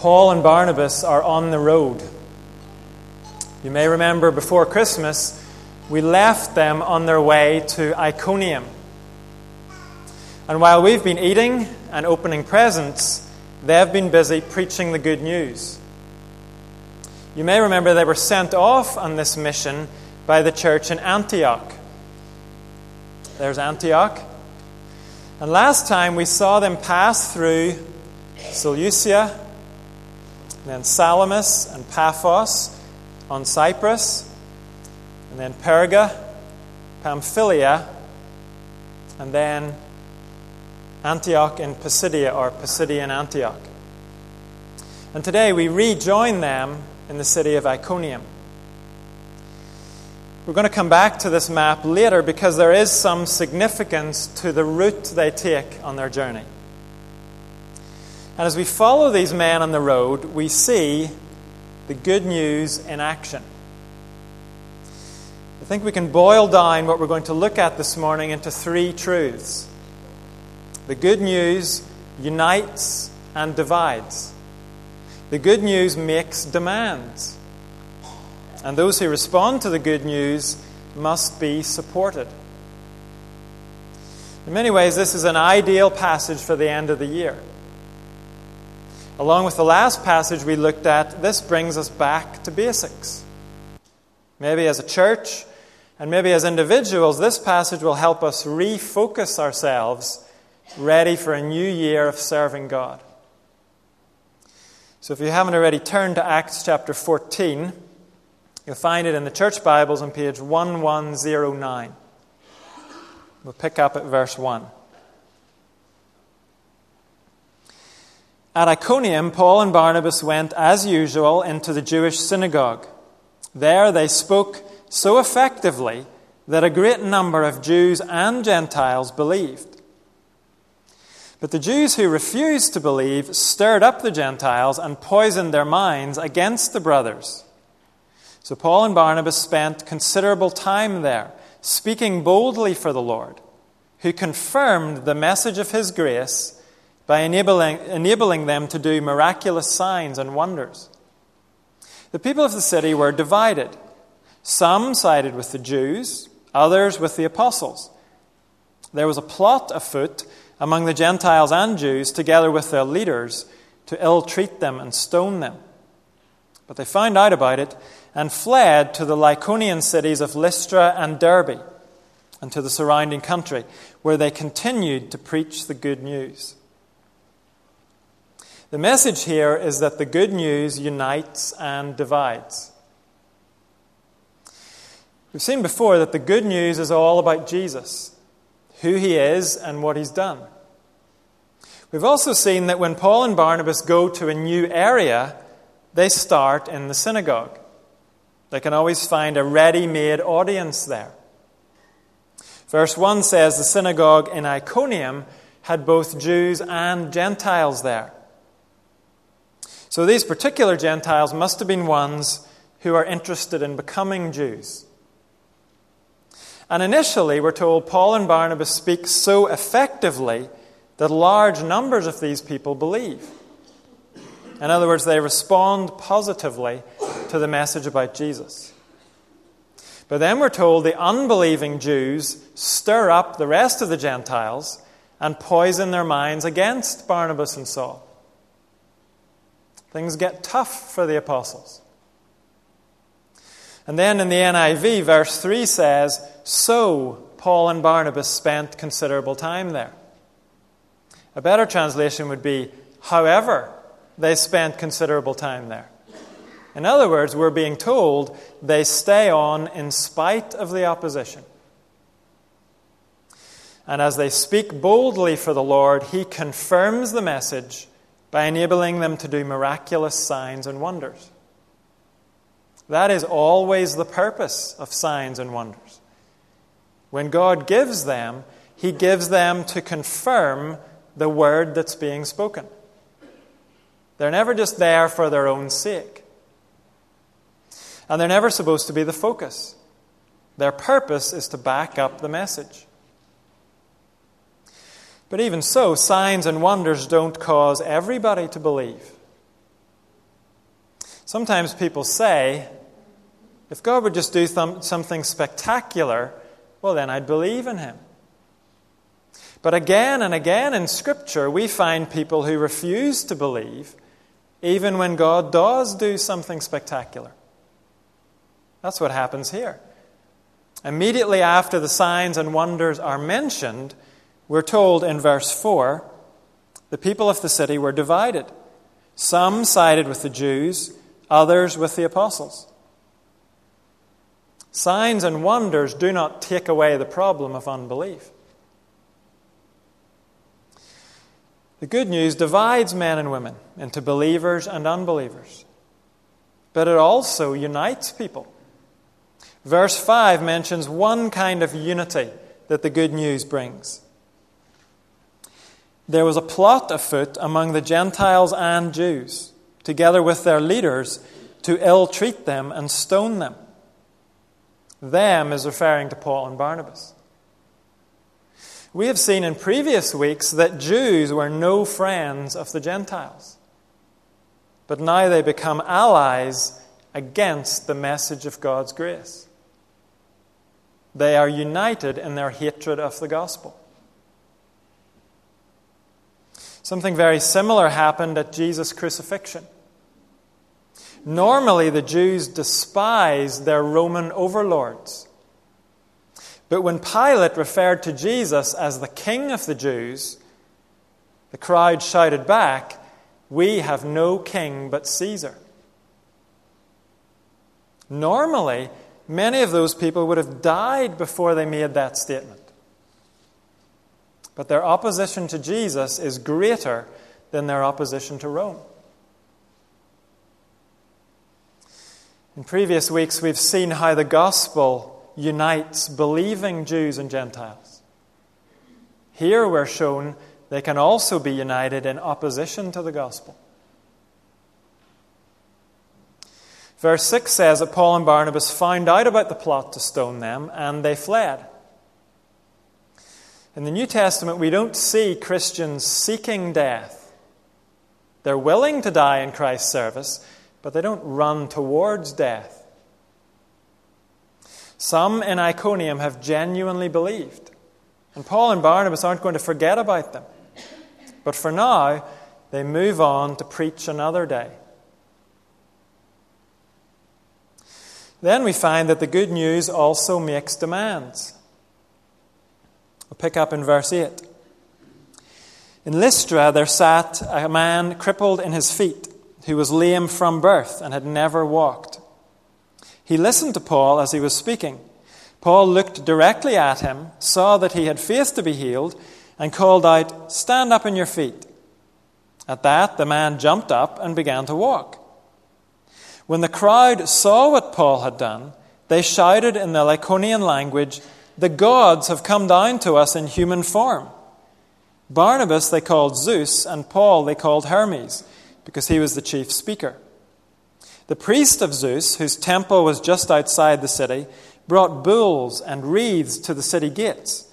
Paul and Barnabas are on the road. You may remember before Christmas, we left them on their way to Iconium. And while we've been eating and opening presents, they've been busy preaching the good news. You may remember they were sent off on this mission by the church in Antioch. There's Antioch. And last time we saw them pass through Seleucia, then Salamis and Paphos on Cyprus, and then Perga, Pamphylia, and then Antioch in Pisidia or Pisidian Antioch. And today we rejoin them in the city of Iconium. We're going to come back to this map later because there is some significance to the route they take on their journey. And as we follow these men on the road, we see the good news in action. I think we can boil down what we're going to look at this morning into three truths. The good news unites and divides. The good news makes demands. And those who respond to the good news must be supported. In many ways, this is an ideal passage for the end of the year. Along with the last passage we looked at, this brings us back to basics. Maybe as a church and maybe as individuals, this passage will help us refocus ourselves, ready for a new year of serving God. So if you haven't already turned to Acts chapter 14, you'll find it in the church Bibles on page 1109. We'll pick up at verse 1. At Iconium, Paul and Barnabas went, as usual, into the Jewish synagogue. There they spoke so effectively that a great number of Jews and Gentiles believed. But the Jews who refused to believe stirred up the Gentiles and poisoned their minds against the brothers. So Paul and Barnabas spent considerable time there, speaking boldly for the Lord, who confirmed the message of his grace by enabling, enabling them to do miraculous signs and wonders. The people of the city were divided. Some sided with the Jews, others with the apostles. There was a plot afoot among the Gentiles and Jews, together with their leaders, to ill treat them and stone them. But they found out about it and fled to the Lycaonian cities of Lystra and Derbe and to the surrounding country, where they continued to preach the good news. The message here is that the good news unites and divides. We've seen before that the good news is all about Jesus, who he is, and what he's done. We've also seen that when Paul and Barnabas go to a new area, they start in the synagogue. They can always find a ready made audience there. Verse 1 says the synagogue in Iconium had both Jews and Gentiles there. So these particular Gentiles must have been ones who are interested in becoming Jews. And initially, we're told Paul and Barnabas speak so effectively that large numbers of these people believe. In other words, they respond positively to the message about Jesus. But then we're told the unbelieving Jews stir up the rest of the Gentiles and poison their minds against Barnabas and Saul. Things get tough for the apostles. And then in the NIV, verse 3 says, So Paul and Barnabas spent considerable time there. A better translation would be, However, they spent considerable time there. In other words, we're being told they stay on in spite of the opposition. And as they speak boldly for the Lord, He confirms the message by enabling them to do miraculous signs and wonders. That is always the purpose of signs and wonders. When God gives them, He gives them to confirm the word that's being spoken. They're never just there for their own sake. And they're never supposed to be the focus. Their purpose is to back up the message. But even so, signs and wonders don't cause everybody to believe. Sometimes people say, if God would just do th- something spectacular, well, then I'd believe in him. But again and again in Scripture, we find people who refuse to believe even when God does do something spectacular. That's what happens here. Immediately after the signs and wonders are mentioned, we're told in verse 4 the people of the city were divided. Some sided with the Jews, others with the apostles. Signs and wonders do not take away the problem of unbelief. The good news divides men and women into believers and unbelievers, but it also unites people. Verse 5 mentions one kind of unity that the good news brings. There was a plot afoot among the Gentiles and Jews, together with their leaders, to ill treat them and stone them. Them is referring to Paul and Barnabas. We have seen in previous weeks that Jews were no friends of the Gentiles. But now they become allies against the message of God's grace. They are united in their hatred of the gospel. Something very similar happened at Jesus' crucifixion. Normally, the Jews despised their Roman overlords. But when Pilate referred to Jesus as the King of the Jews, the crowd shouted back, We have no king but Caesar. Normally, many of those people would have died before they made that statement. But their opposition to Jesus is greater than their opposition to Rome. In previous weeks, we've seen how the gospel unites believing Jews and Gentiles. Here we're shown they can also be united in opposition to the gospel. Verse 6 says that Paul and Barnabas found out about the plot to stone them and they fled. In the New Testament, we don't see Christians seeking death. They're willing to die in Christ's service, but they don't run towards death. Some in Iconium have genuinely believed. And Paul and Barnabas aren't going to forget about them. But for now, they move on to preach another day. Then we find that the good news also makes demands. We'll pick up in verse 8. In Lystra, there sat a man crippled in his feet, who was lame from birth and had never walked. He listened to Paul as he was speaking. Paul looked directly at him, saw that he had faith to be healed, and called out, Stand up on your feet. At that, the man jumped up and began to walk. When the crowd saw what Paul had done, they shouted in the Lycaonian language, The gods have come down to us in human form. Barnabas they called Zeus, and Paul they called Hermes, because he was the chief speaker. The priest of Zeus, whose temple was just outside the city, brought bulls and wreaths to the city gates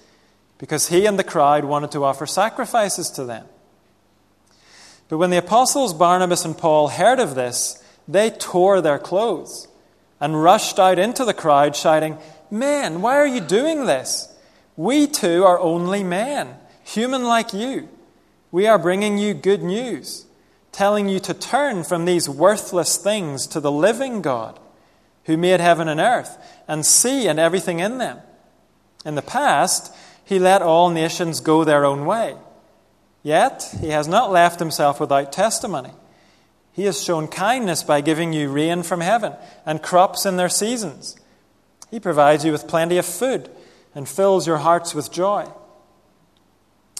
because he and the crowd wanted to offer sacrifices to them. But when the apostles Barnabas and Paul heard of this, they tore their clothes and rushed out into the crowd, shouting, Men, why are you doing this? We too are only men, human like you. We are bringing you good news telling you to turn from these worthless things to the living God who made heaven and earth and sea and everything in them. In the past, he let all nations go their own way. Yet, he has not left himself without testimony. He has shown kindness by giving you rain from heaven and crops in their seasons. He provides you with plenty of food and fills your hearts with joy.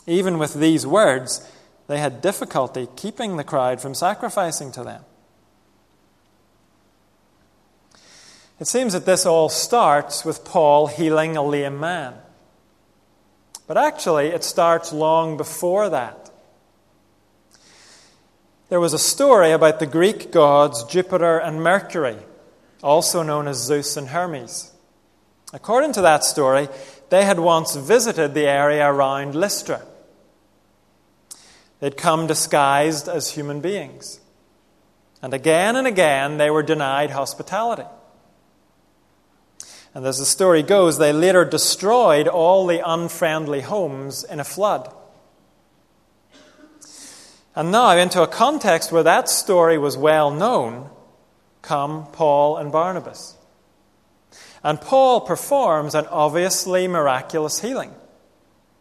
Even with these words, they had difficulty keeping the crowd from sacrificing to them. It seems that this all starts with Paul healing a lame man. But actually, it starts long before that. There was a story about the Greek gods Jupiter and Mercury, also known as Zeus and Hermes. According to that story, they had once visited the area around Lystra. They'd come disguised as human beings. And again and again, they were denied hospitality. And as the story goes, they later destroyed all the unfriendly homes in a flood. And now, into a context where that story was well known, come Paul and Barnabas. And Paul performs an obviously miraculous healing.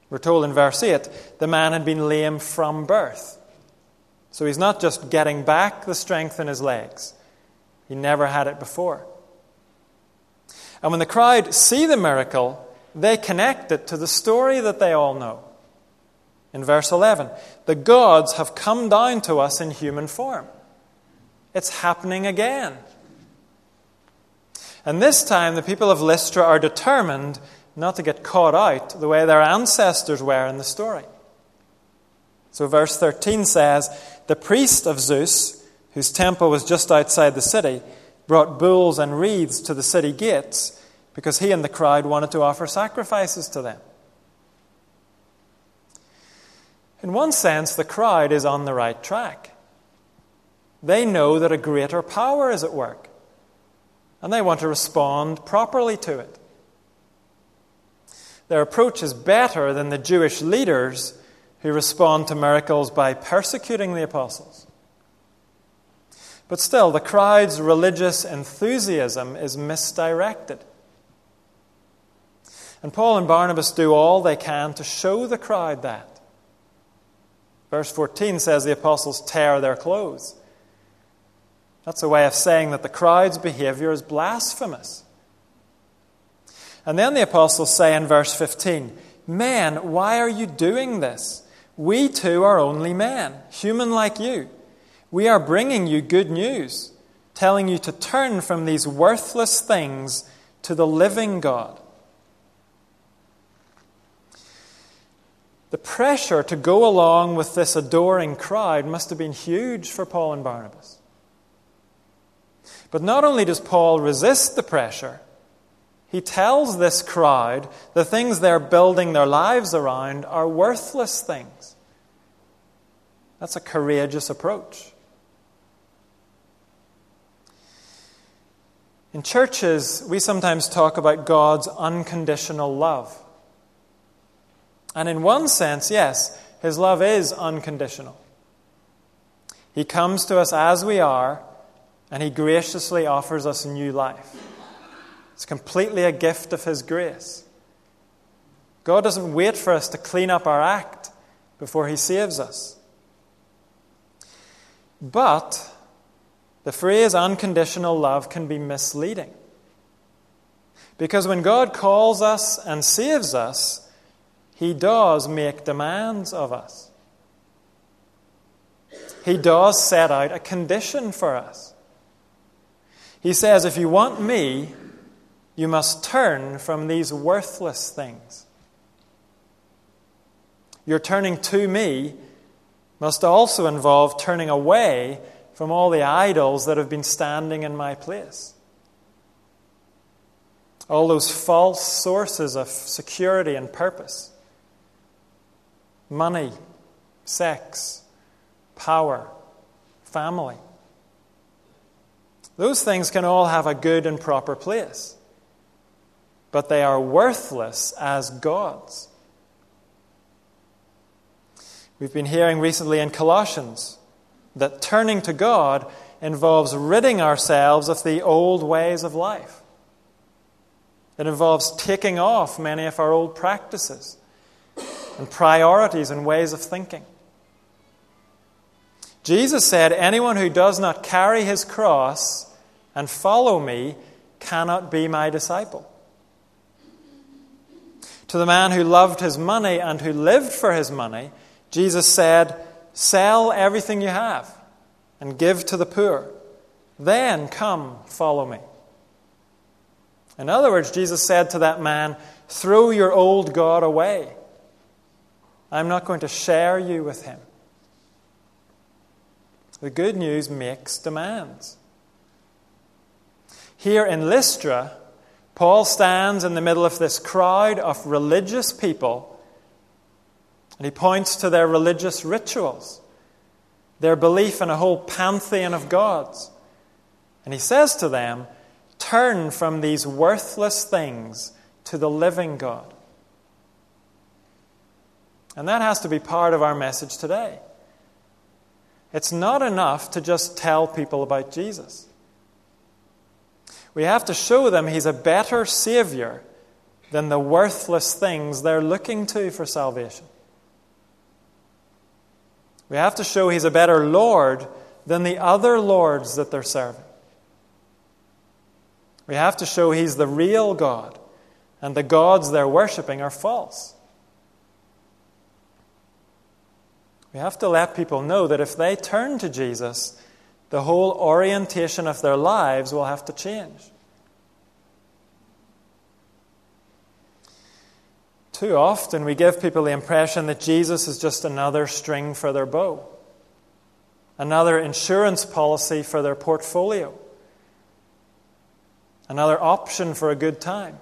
We're told in verse 8 the man had been lame from birth. So he's not just getting back the strength in his legs, he never had it before. And when the crowd see the miracle, they connect it to the story that they all know. In verse 11, the gods have come down to us in human form. It's happening again. And this time, the people of Lystra are determined not to get caught out the way their ancestors were in the story. So, verse 13 says The priest of Zeus, whose temple was just outside the city, brought bulls and wreaths to the city gates because he and the crowd wanted to offer sacrifices to them. In one sense, the crowd is on the right track. They know that a greater power is at work, and they want to respond properly to it. Their approach is better than the Jewish leaders who respond to miracles by persecuting the apostles. But still, the crowd's religious enthusiasm is misdirected. And Paul and Barnabas do all they can to show the crowd that. Verse 14 says the apostles tear their clothes. That's a way of saying that the crowd's behavior is blasphemous. And then the apostles say in verse 15, Men, why are you doing this? We too are only men, human like you. We are bringing you good news, telling you to turn from these worthless things to the living God. The pressure to go along with this adoring crowd must have been huge for Paul and Barnabas. But not only does Paul resist the pressure, he tells this crowd the things they're building their lives around are worthless things. That's a courageous approach. In churches, we sometimes talk about God's unconditional love. And in one sense, yes, His love is unconditional. He comes to us as we are, and He graciously offers us a new life. It's completely a gift of His grace. God doesn't wait for us to clean up our act before He saves us. But the phrase unconditional love can be misleading. Because when God calls us and saves us, He does make demands of us. He does set out a condition for us. He says, If you want me, you must turn from these worthless things. Your turning to me must also involve turning away from all the idols that have been standing in my place. All those false sources of security and purpose money, sex, power, family. Those things can all have a good and proper place but they are worthless as gods. We've been hearing recently in Colossians that turning to God involves ridding ourselves of the old ways of life. It involves taking off many of our old practices and priorities and ways of thinking. Jesus said, Anyone who does not carry his cross and follow me cannot be my disciple. To the man who loved his money and who lived for his money, Jesus said, Sell everything you have and give to the poor. Then come, follow me. In other words, Jesus said to that man, Throw your old God away. I'm not going to share you with him. The good news makes demands. Here in Lystra, Paul stands in the middle of this crowd of religious people and he points to their religious rituals. their belief in a whole pantheon of gods. And he says to them, Turn from these worthless things to the living God. And that has to be part of our message today. It's not enough to just tell people about Jesus. We have to show them he's a better Savior than the worthless things they're looking to for salvation. We have to show he's a better Lord than the other lords that they're serving. We have to show he's the real God, and the gods they're worshiping are false. We have to let people know that if they turn to Jesus, the whole orientation of their lives will have to change. Too often, we give people the impression that Jesus is just another string for their bow, another insurance policy for their portfolio, another option for a good time.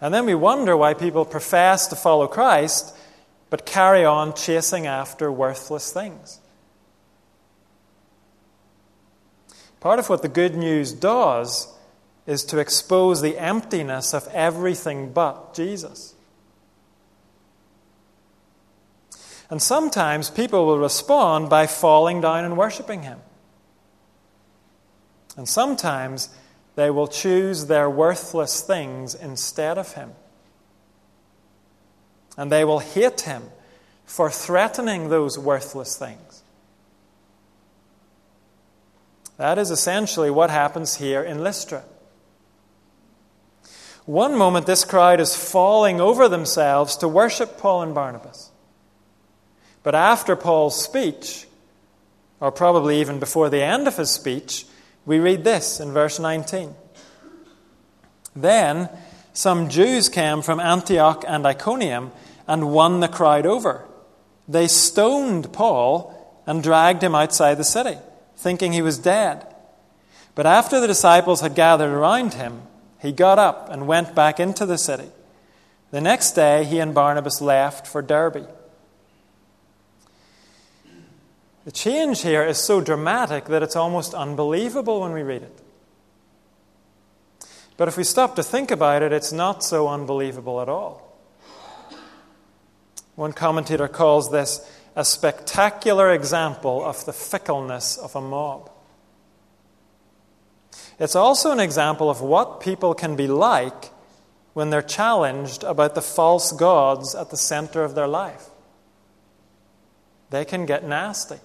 And then we wonder why people profess to follow Christ but carry on chasing after worthless things. Part of what the good news does is to expose the emptiness of everything but Jesus. And sometimes people will respond by falling down and worshiping Him. And sometimes they will choose their worthless things instead of Him and they will hate him for threatening those worthless things. That is essentially what happens here in Lystra. One moment, this crowd is falling over themselves to worship Paul and Barnabas. But after Paul's speech, or probably even before the end of his speech, we read this in verse 19. Then some Jews came from Antioch and Iconium and won the crowd over. They stoned Paul and dragged him outside the city, thinking he was dead. But after the disciples had gathered around him, he got up and went back into the city. The next day, he and Barnabas left for Derbe. The change here is so dramatic that it's almost unbelievable when we read it. But if we stop to think about it, it's not so unbelievable at all. One commentator calls this a spectacular example of the fickleness of a mob. It's also an example of what people can be like when they're challenged about the false gods at the center of their life. They can get nasty.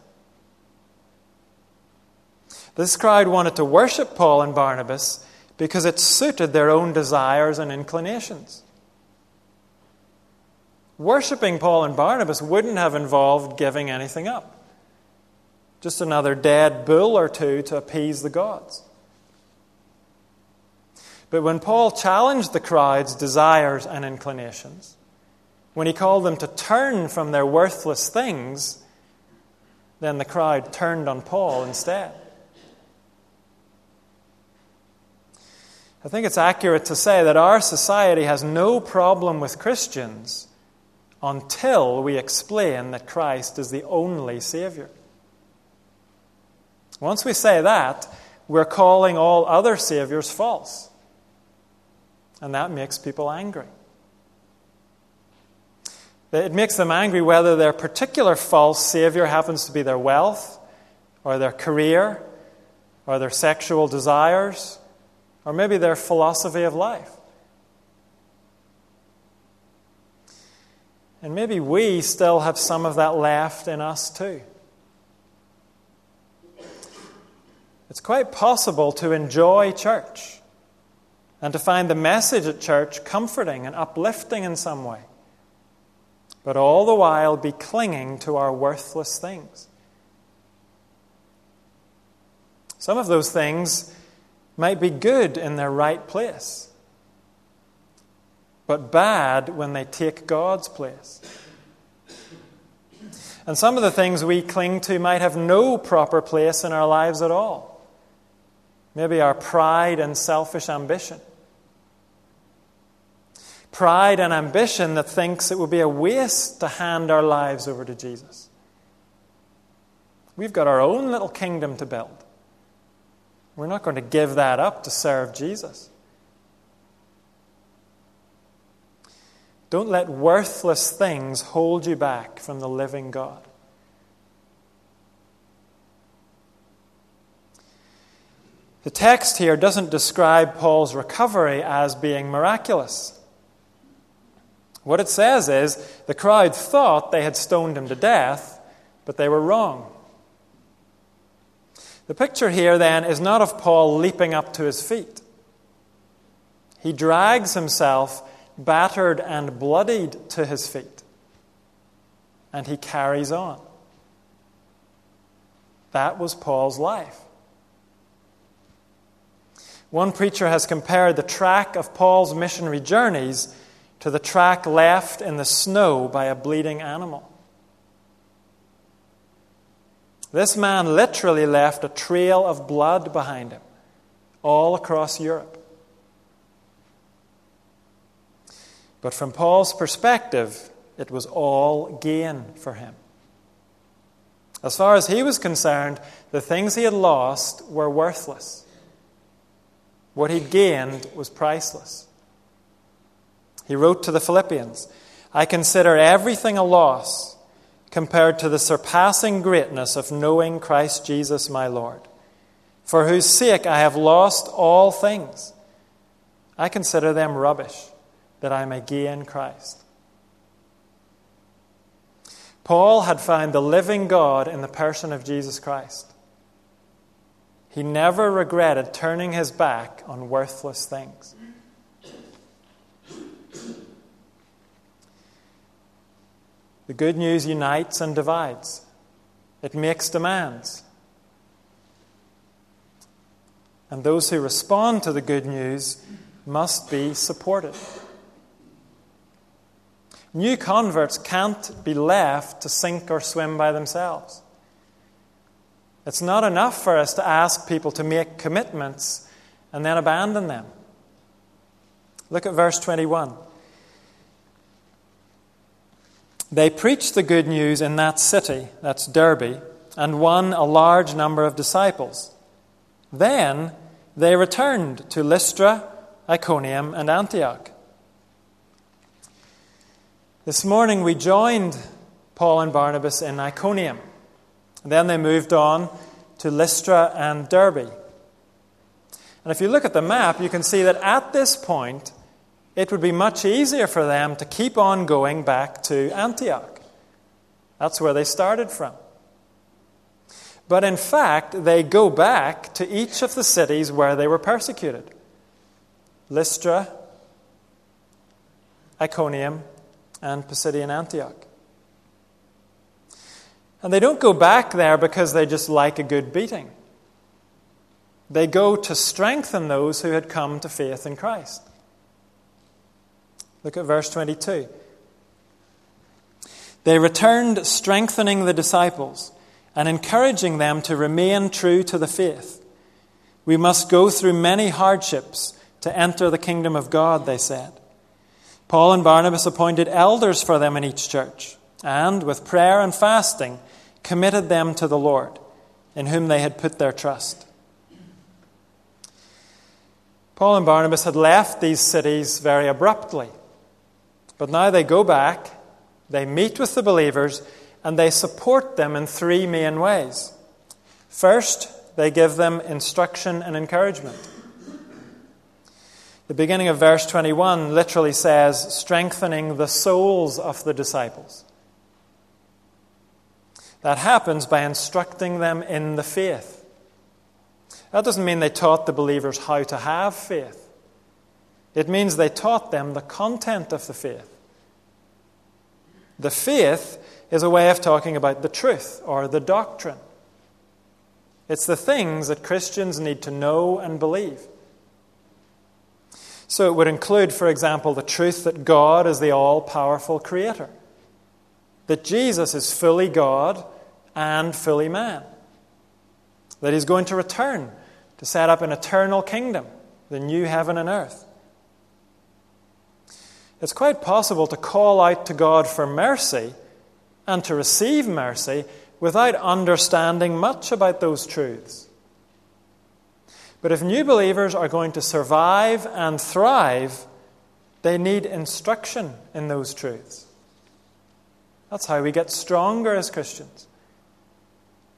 This crowd wanted to worship Paul and Barnabas because it suited their own desires and inclinations. Worshipping Paul and Barnabas wouldn't have involved giving anything up. Just another dead bull or two to appease the gods. But when Paul challenged the crowd's desires and inclinations, when he called them to turn from their worthless things, then the crowd turned on Paul instead. I think it's accurate to say that our society has no problem with Christians until we explain that Christ is the only Savior. Once we say that, we're calling all other Saviors false. And that makes people angry. It makes them angry whether their particular false Savior happens to be their wealth, or their career, or their sexual desires, or maybe their philosophy of life. And maybe we still have some of that left in us too. It's quite possible to enjoy church and to find the message at church comforting and uplifting in some way, but all the while be clinging to our worthless things. Some of those things might be good in their right place but bad when they take God's place. And some of the things we cling to might have no proper place in our lives at all. Maybe our pride and selfish ambition. Pride and ambition that thinks it would be a waste to hand our lives over to Jesus. We've got our own little kingdom to build. We're not going to give that up to serve Jesus. Don't let worthless things hold you back from the living God. The text here doesn't describe Paul's recovery as being miraculous. What it says is the crowd thought they had stoned him to death, but they were wrong. The picture here then is not of Paul leaping up to his feet. He drags himself battered and bloodied to his feet, and he carries on. That was Paul's life. One preacher has compared the track of Paul's missionary journeys to the track left in the snow by a bleeding animal. This man literally left a trail of blood behind him all across Europe. But from Paul's perspective, it was all gain for him. As far as he was concerned, the things he had lost were worthless. What he'd gained was priceless. He wrote to the Philippians I consider everything a loss compared to the surpassing greatness of knowing Christ Jesus my Lord, for whose sake I have lost all things. I consider them rubbish, that I may gain Christ. Paul had found the living God in the person of Jesus Christ. He never regretted turning his back on worthless things. The good news unites and divides, it makes demands. And those who respond to the good news must be supported. New converts can't be left to sink or swim by themselves. It's not enough for us to ask people to make commitments and then abandon them. Look at verse 21. They preached the good news in that city, that's Derbe, and won a large number of disciples. Then they returned to Lystra, Iconium, and Antioch. This morning we joined Paul and Barnabas in Iconium. Then they moved on to Lystra and Derbe. And if you look at the map, you can see that at this point, it would be much easier for them to keep on going back to Antioch. That's where they started from. But in fact, they go back to each of the cities where they were persecuted Lystra, Iconium, and Pisidian Antioch. And they don't go back there because they just like a good beating. They go to strengthen those who had come to faith in Christ. Look at verse 22. They returned strengthening the disciples and encouraging them to remain true to the faith. We must go through many hardships to enter the kingdom of God, they said. Paul and Barnabas appointed elders for them in each church, and with prayer and fasting, committed them to the Lord, in whom they had put their trust. Paul and Barnabas had left these cities very abruptly, but now they go back, they meet with the believers, and they support them in three main ways. First, they give them instruction and encouragement. The beginning of verse 21 literally says, strengthening the souls of the disciples. That happens by instructing them in the faith. That doesn't mean they taught the believers how to have faith, it means they taught them the content of the faith. The faith is a way of talking about the truth or the doctrine. It's the things that Christians need to know and believe. So it would include, for example, the truth that God is the all powerful creator that Jesus is fully God and fully man, that he's going to return to set up an eternal kingdom, the new heaven and earth. It's quite possible to call out to God for mercy and to receive mercy without understanding much about those truths. But if new believers are going to survive and thrive, they need instruction in those truths. That's how we get stronger as Christians.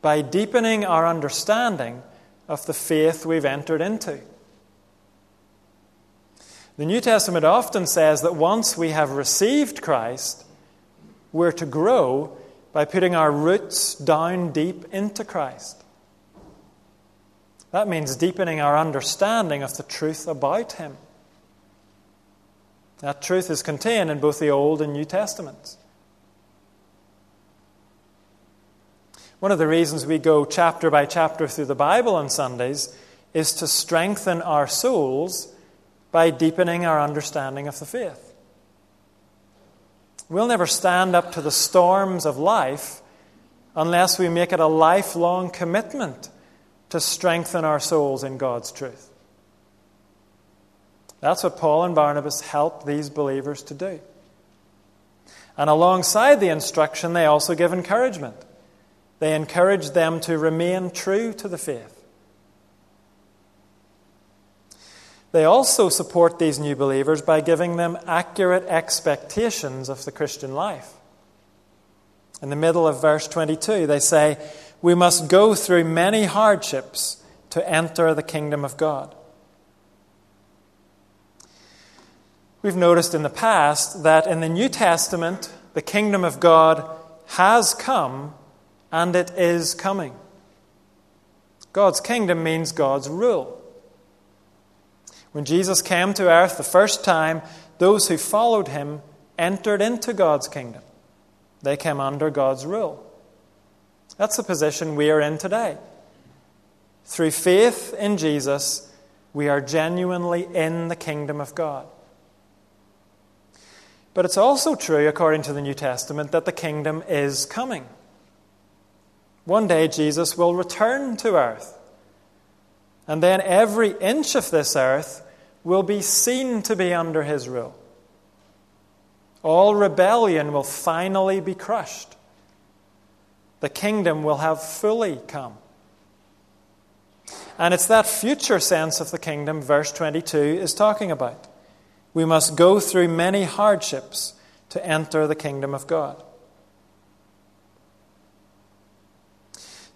By deepening our understanding of the faith we've entered into. The New Testament often says that once we have received Christ, we're to grow by putting our roots down deep into Christ. That means deepening our understanding of the truth about Him. That truth is contained in both the Old and New Testaments. One of the reasons we go chapter by chapter through the Bible on Sundays is to strengthen our souls by deepening our understanding of the faith. We'll never stand up to the storms of life unless we make it a lifelong commitment to strengthen our souls in God's truth. That's what Paul and Barnabas help these believers to do. And alongside the instruction, they also give encouragement. They encourage them to remain true to the faith. They also support these new believers by giving them accurate expectations of the Christian life. In the middle of verse 22, they say, We must go through many hardships to enter the kingdom of God. We've noticed in the past that in the New Testament, the kingdom of God has come and it is coming. God's kingdom means God's rule. When Jesus came to earth the first time, those who followed him entered into God's kingdom. They came under God's rule. That's the position we are in today. Through faith in Jesus, we are genuinely in the kingdom of God. But it's also true, according to the New Testament, that the kingdom is coming. One day Jesus will return to earth. And then every inch of this earth will be seen to be under his rule. All rebellion will finally be crushed. The kingdom will have fully come. And it's that future sense of the kingdom verse 22 is talking about. We must go through many hardships to enter the kingdom of God.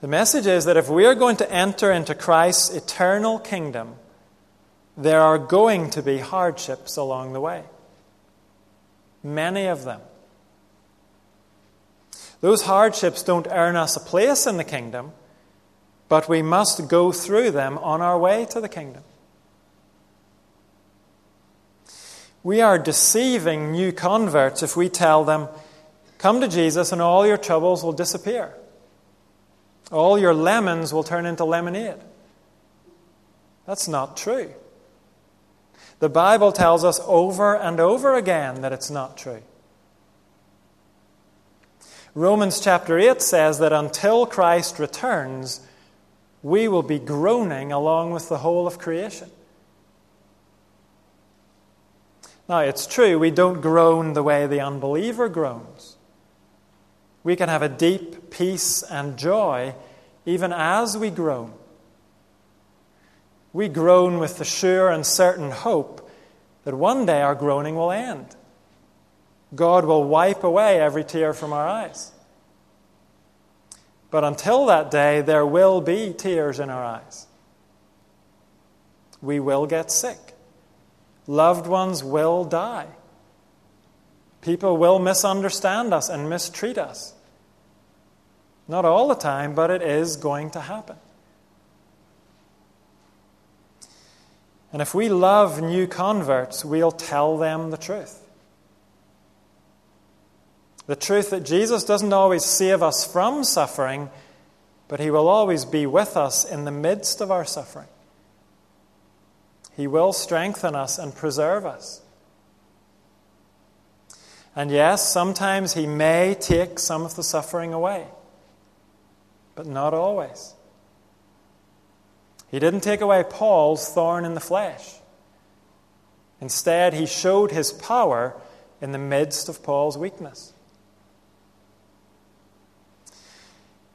The message is that if we are going to enter into Christ's eternal kingdom, there are going to be hardships along the way. Many of them. Those hardships don't earn us a place in the kingdom, but we must go through them on our way to the kingdom. We are deceiving new converts if we tell them, Come to Jesus and all your troubles will disappear. All your lemons will turn into lemonade. That's not true. The Bible tells us over and over again that it's not true. Romans chapter 8 says that until Christ returns, we will be groaning along with the whole of creation. Now, it's true, we don't groan the way the unbeliever groans. We can have a deep peace and joy even as we groan. We groan with the sure and certain hope that one day our groaning will end. God will wipe away every tear from our eyes. But until that day, there will be tears in our eyes. We will get sick. Loved ones will die. People will misunderstand us and mistreat us. Not all the time, but it is going to happen. And if we love new converts, we'll tell them the truth. The truth that Jesus doesn't always save us from suffering, but He will always be with us in the midst of our suffering. He will strengthen us and preserve us. And yes, sometimes He may take some of the suffering away but not always. He didn't take away Paul's thorn in the flesh. Instead, he showed his power in the midst of Paul's weakness.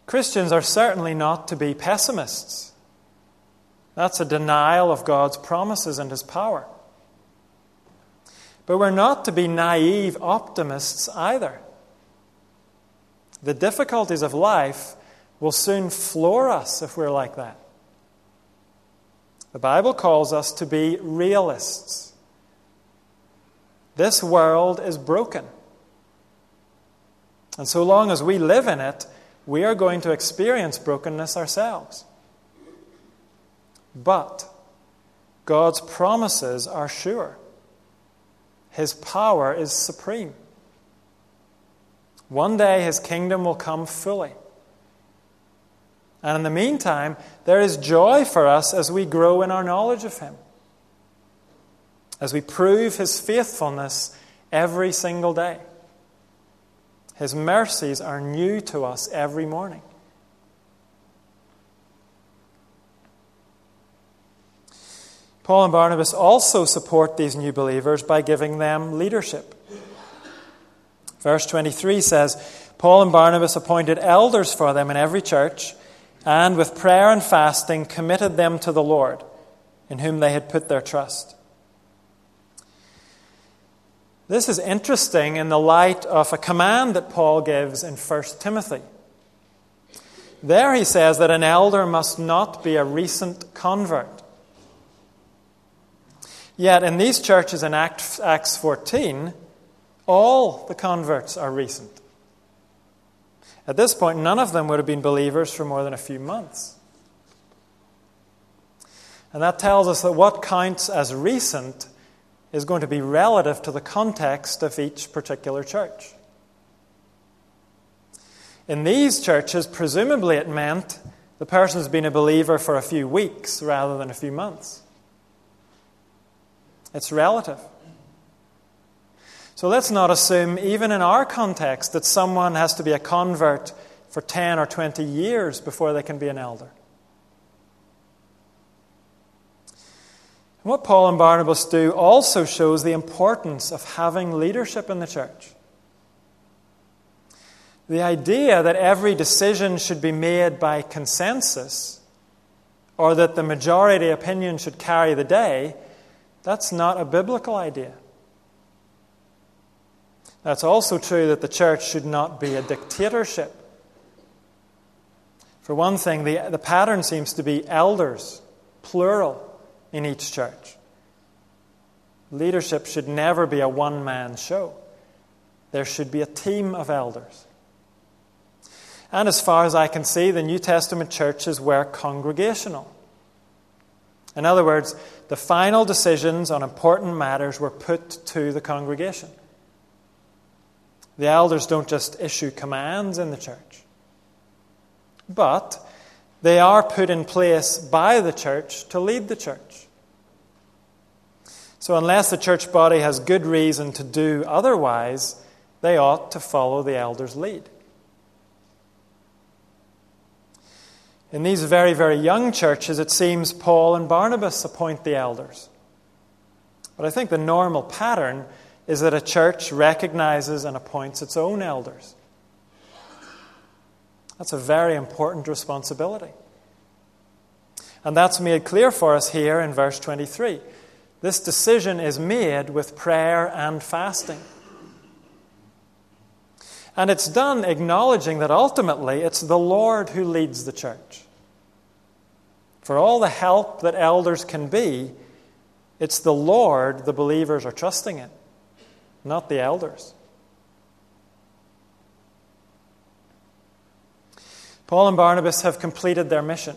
Christians are certainly not to be pessimists. That's a denial of God's promises and His power. But we're not to be naive optimists either. The difficulties of life will soon floor us if we're like that. The Bible calls us to be realists. This world is broken. And so long as we live in it, we are going to experience brokenness ourselves. But God's promises are sure, His power is supreme. One day His kingdom will come fully. And in the meantime, there is joy for us as we grow in our knowledge of Him, as we prove His faithfulness every single day. His mercies are new to us every morning. Paul and Barnabas also support these new believers by giving them leadership. Verse 23 says Paul and Barnabas appointed elders for them in every church and with prayer and fasting committed them to the Lord, in whom they had put their trust. This is interesting in the light of a command that Paul gives in 1 Timothy. There he says that an elder must not be a recent convert. Yet in these churches in Acts 14, all the converts are recent. At this point, none of them would have been believers for more than a few months. And that tells us that what counts as recent is going to be relative to the context of each particular church. In these churches, presumably it meant the person's been a believer for a few weeks rather than a few months. It's relative. So let's not assume, even in our context, that someone has to be a convert for 10 or 20 years before they can be an elder. What Paul and Barnabas do also shows the importance of having leadership in the church. The idea that every decision should be made by consensus or that the majority opinion should carry the day, that's not a biblical idea. That's also true that the church should not be a dictatorship. For one thing, the, the pattern seems to be elders, plural, in each church. Leadership should never be a one man show, there should be a team of elders. And as far as I can see, the New Testament churches were congregational. In other words, the final decisions on important matters were put to the congregation. The elders don't just issue commands in the church, but they are put in place by the church to lead the church. So, unless the church body has good reason to do otherwise, they ought to follow the elders' lead. In these very, very young churches, it seems Paul and Barnabas appoint the elders. But I think the normal pattern is that a church recognizes and appoints its own elders. That's a very important responsibility. And that's made clear for us here in verse 23. This decision is made with prayer and fasting. And it's done acknowledging that ultimately it's the Lord who leads the church. For all the help that elders can be, it's the Lord the believers are trusting in not the elders. Paul and Barnabas have completed their mission.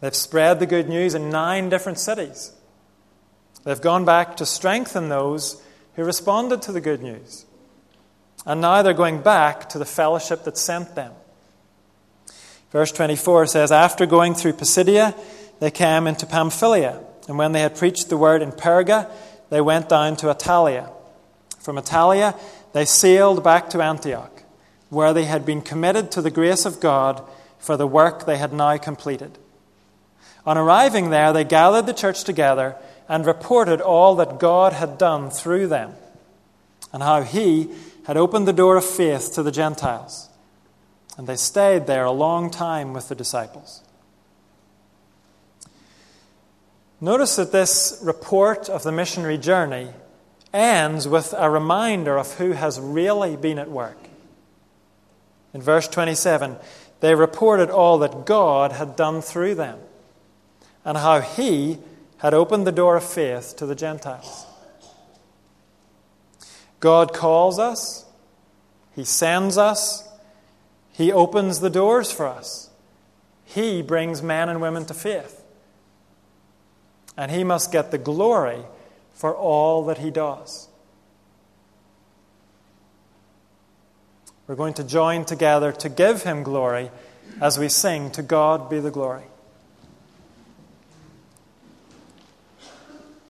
They've spread the good news in nine different cities. They've gone back to strengthen those who responded to the good news. And now they're going back to the fellowship that sent them. Verse 24 says After going through Pisidia, they came into Pamphylia. And when they had preached the word in Perga, they went down to Attalia. From Attalia, they sailed back to Antioch, where they had been committed to the grace of God for the work they had now completed. On arriving there, they gathered the church together and reported all that God had done through them, and how He had opened the door of faith to the Gentiles. And they stayed there a long time with the disciples. Notice that this report of the missionary journey ends with a reminder of who has really been at work. In verse 27, they reported all that God had done through them and how He had opened the door of faith to the Gentiles. God calls us, He sends us, He opens the doors for us, He brings men and women to faith. And He must get the glory for all that He does. We're going to join together to give Him glory as we sing, To God be the glory.